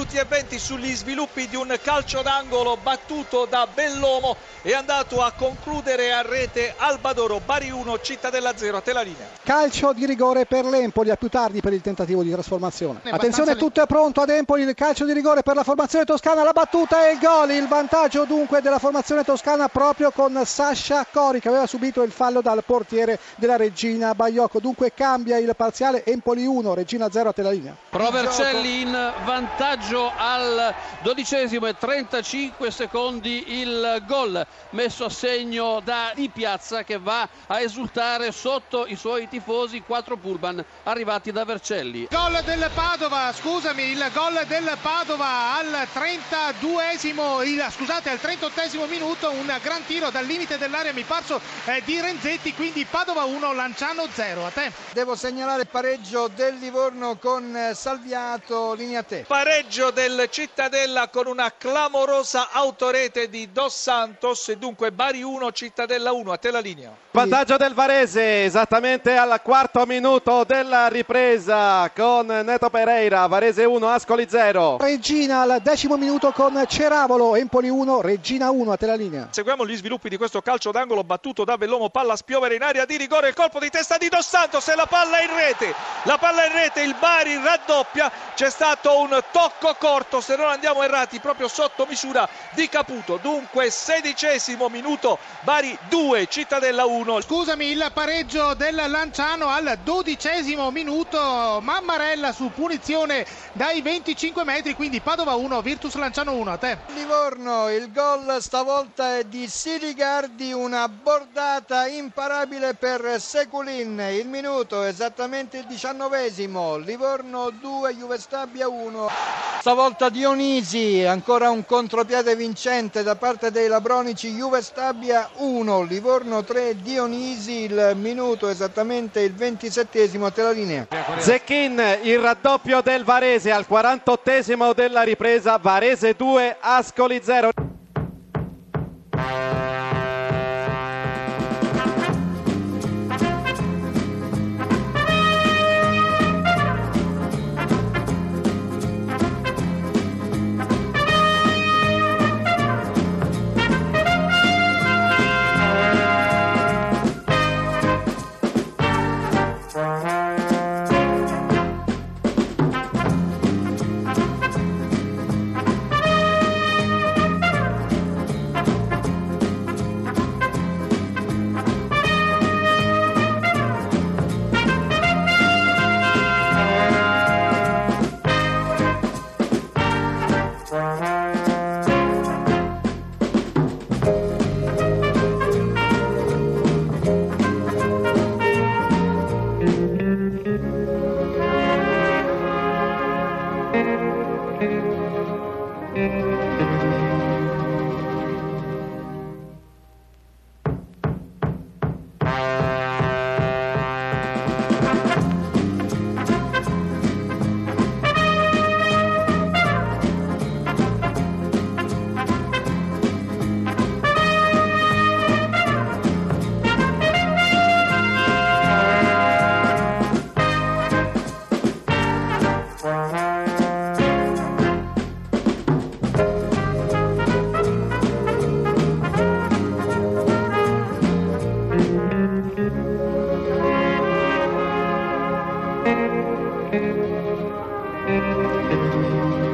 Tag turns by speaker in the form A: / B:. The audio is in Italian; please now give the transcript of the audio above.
A: minuti e 20 sugli sviluppi di un calcio d'angolo battuto da Bellomo è andato a concludere a rete Albadoro Bari 1 Cittadella 0 a te la linea.
B: Calcio di rigore per l'Empoli a più tardi per il tentativo di trasformazione. Attenzione tutto è pronto ad Empoli il calcio di rigore per la formazione toscana la battuta e il gol il vantaggio dunque della formazione toscana proprio con Sasha Cori che aveva subito il fallo dal portiere della Regina Baiocco. Dunque cambia il parziale Empoli 1 Regina 0 a te la linea.
C: Provercelli in vantaggio al dodicesimo e 35 secondi il gol messo a segno da Di Piazza che va a esultare sotto i suoi tifosi, quattro Purban arrivati da Vercelli.
D: Gol del Padova, scusami, il gol del Padova al 32esimo, il, scusate, al 38esimo minuto, un gran tiro dal limite dell'area mi parso eh, di Renzetti, quindi Padova 1, Lanciano 0. A te.
E: Devo segnalare il pareggio del Livorno con eh, Salviato, linea a te.
A: Pareggio del Cittadella con una clamorosa autorete di Dos Santos e dunque Bari 1, Cittadella 1, a te la linea.
F: Vantaggio del Varese esattamente al quarto minuto della ripresa con Neto Pereira, Varese 1, Ascoli 0.
B: Regina al decimo minuto con Ceravolo, Empoli 1, Regina 1, a te la linea.
A: Seguiamo gli sviluppi di questo calcio d'angolo battuto da Vellomo, palla a spiovere in area di rigore, il colpo di testa di Dos Santos e la palla in rete. La palla in rete, il Bari raddoppia, c'è stato un tocco corto, se non andiamo errati, proprio sotto misura di Caputo. Dunque sedicesimo minuto, Bari 2, Cittadella 1.
D: Scusami, il pareggio del Lanciano al dodicesimo minuto, Mammarella su punizione dai 25 metri, quindi Padova 1, Virtus Lanciano 1, a te.
E: Livorno, il gol stavolta è di Siligardi, una bordata imparabile per Seculin, il minuto esattamente il diciannovesimo, Livorno 2, Juve Stabia 1. Stavolta Dionisi, ancora un contropiede vincente da parte dei Labronici, Juve Stabia 1, Livorno 3, Dionisi, il minuto esattamente il ventisettesimo a te la linea.
F: Zecchin, il raddoppio del Varese al 48esimo della ripresa, Varese 2, Ascoli 0. Thank you.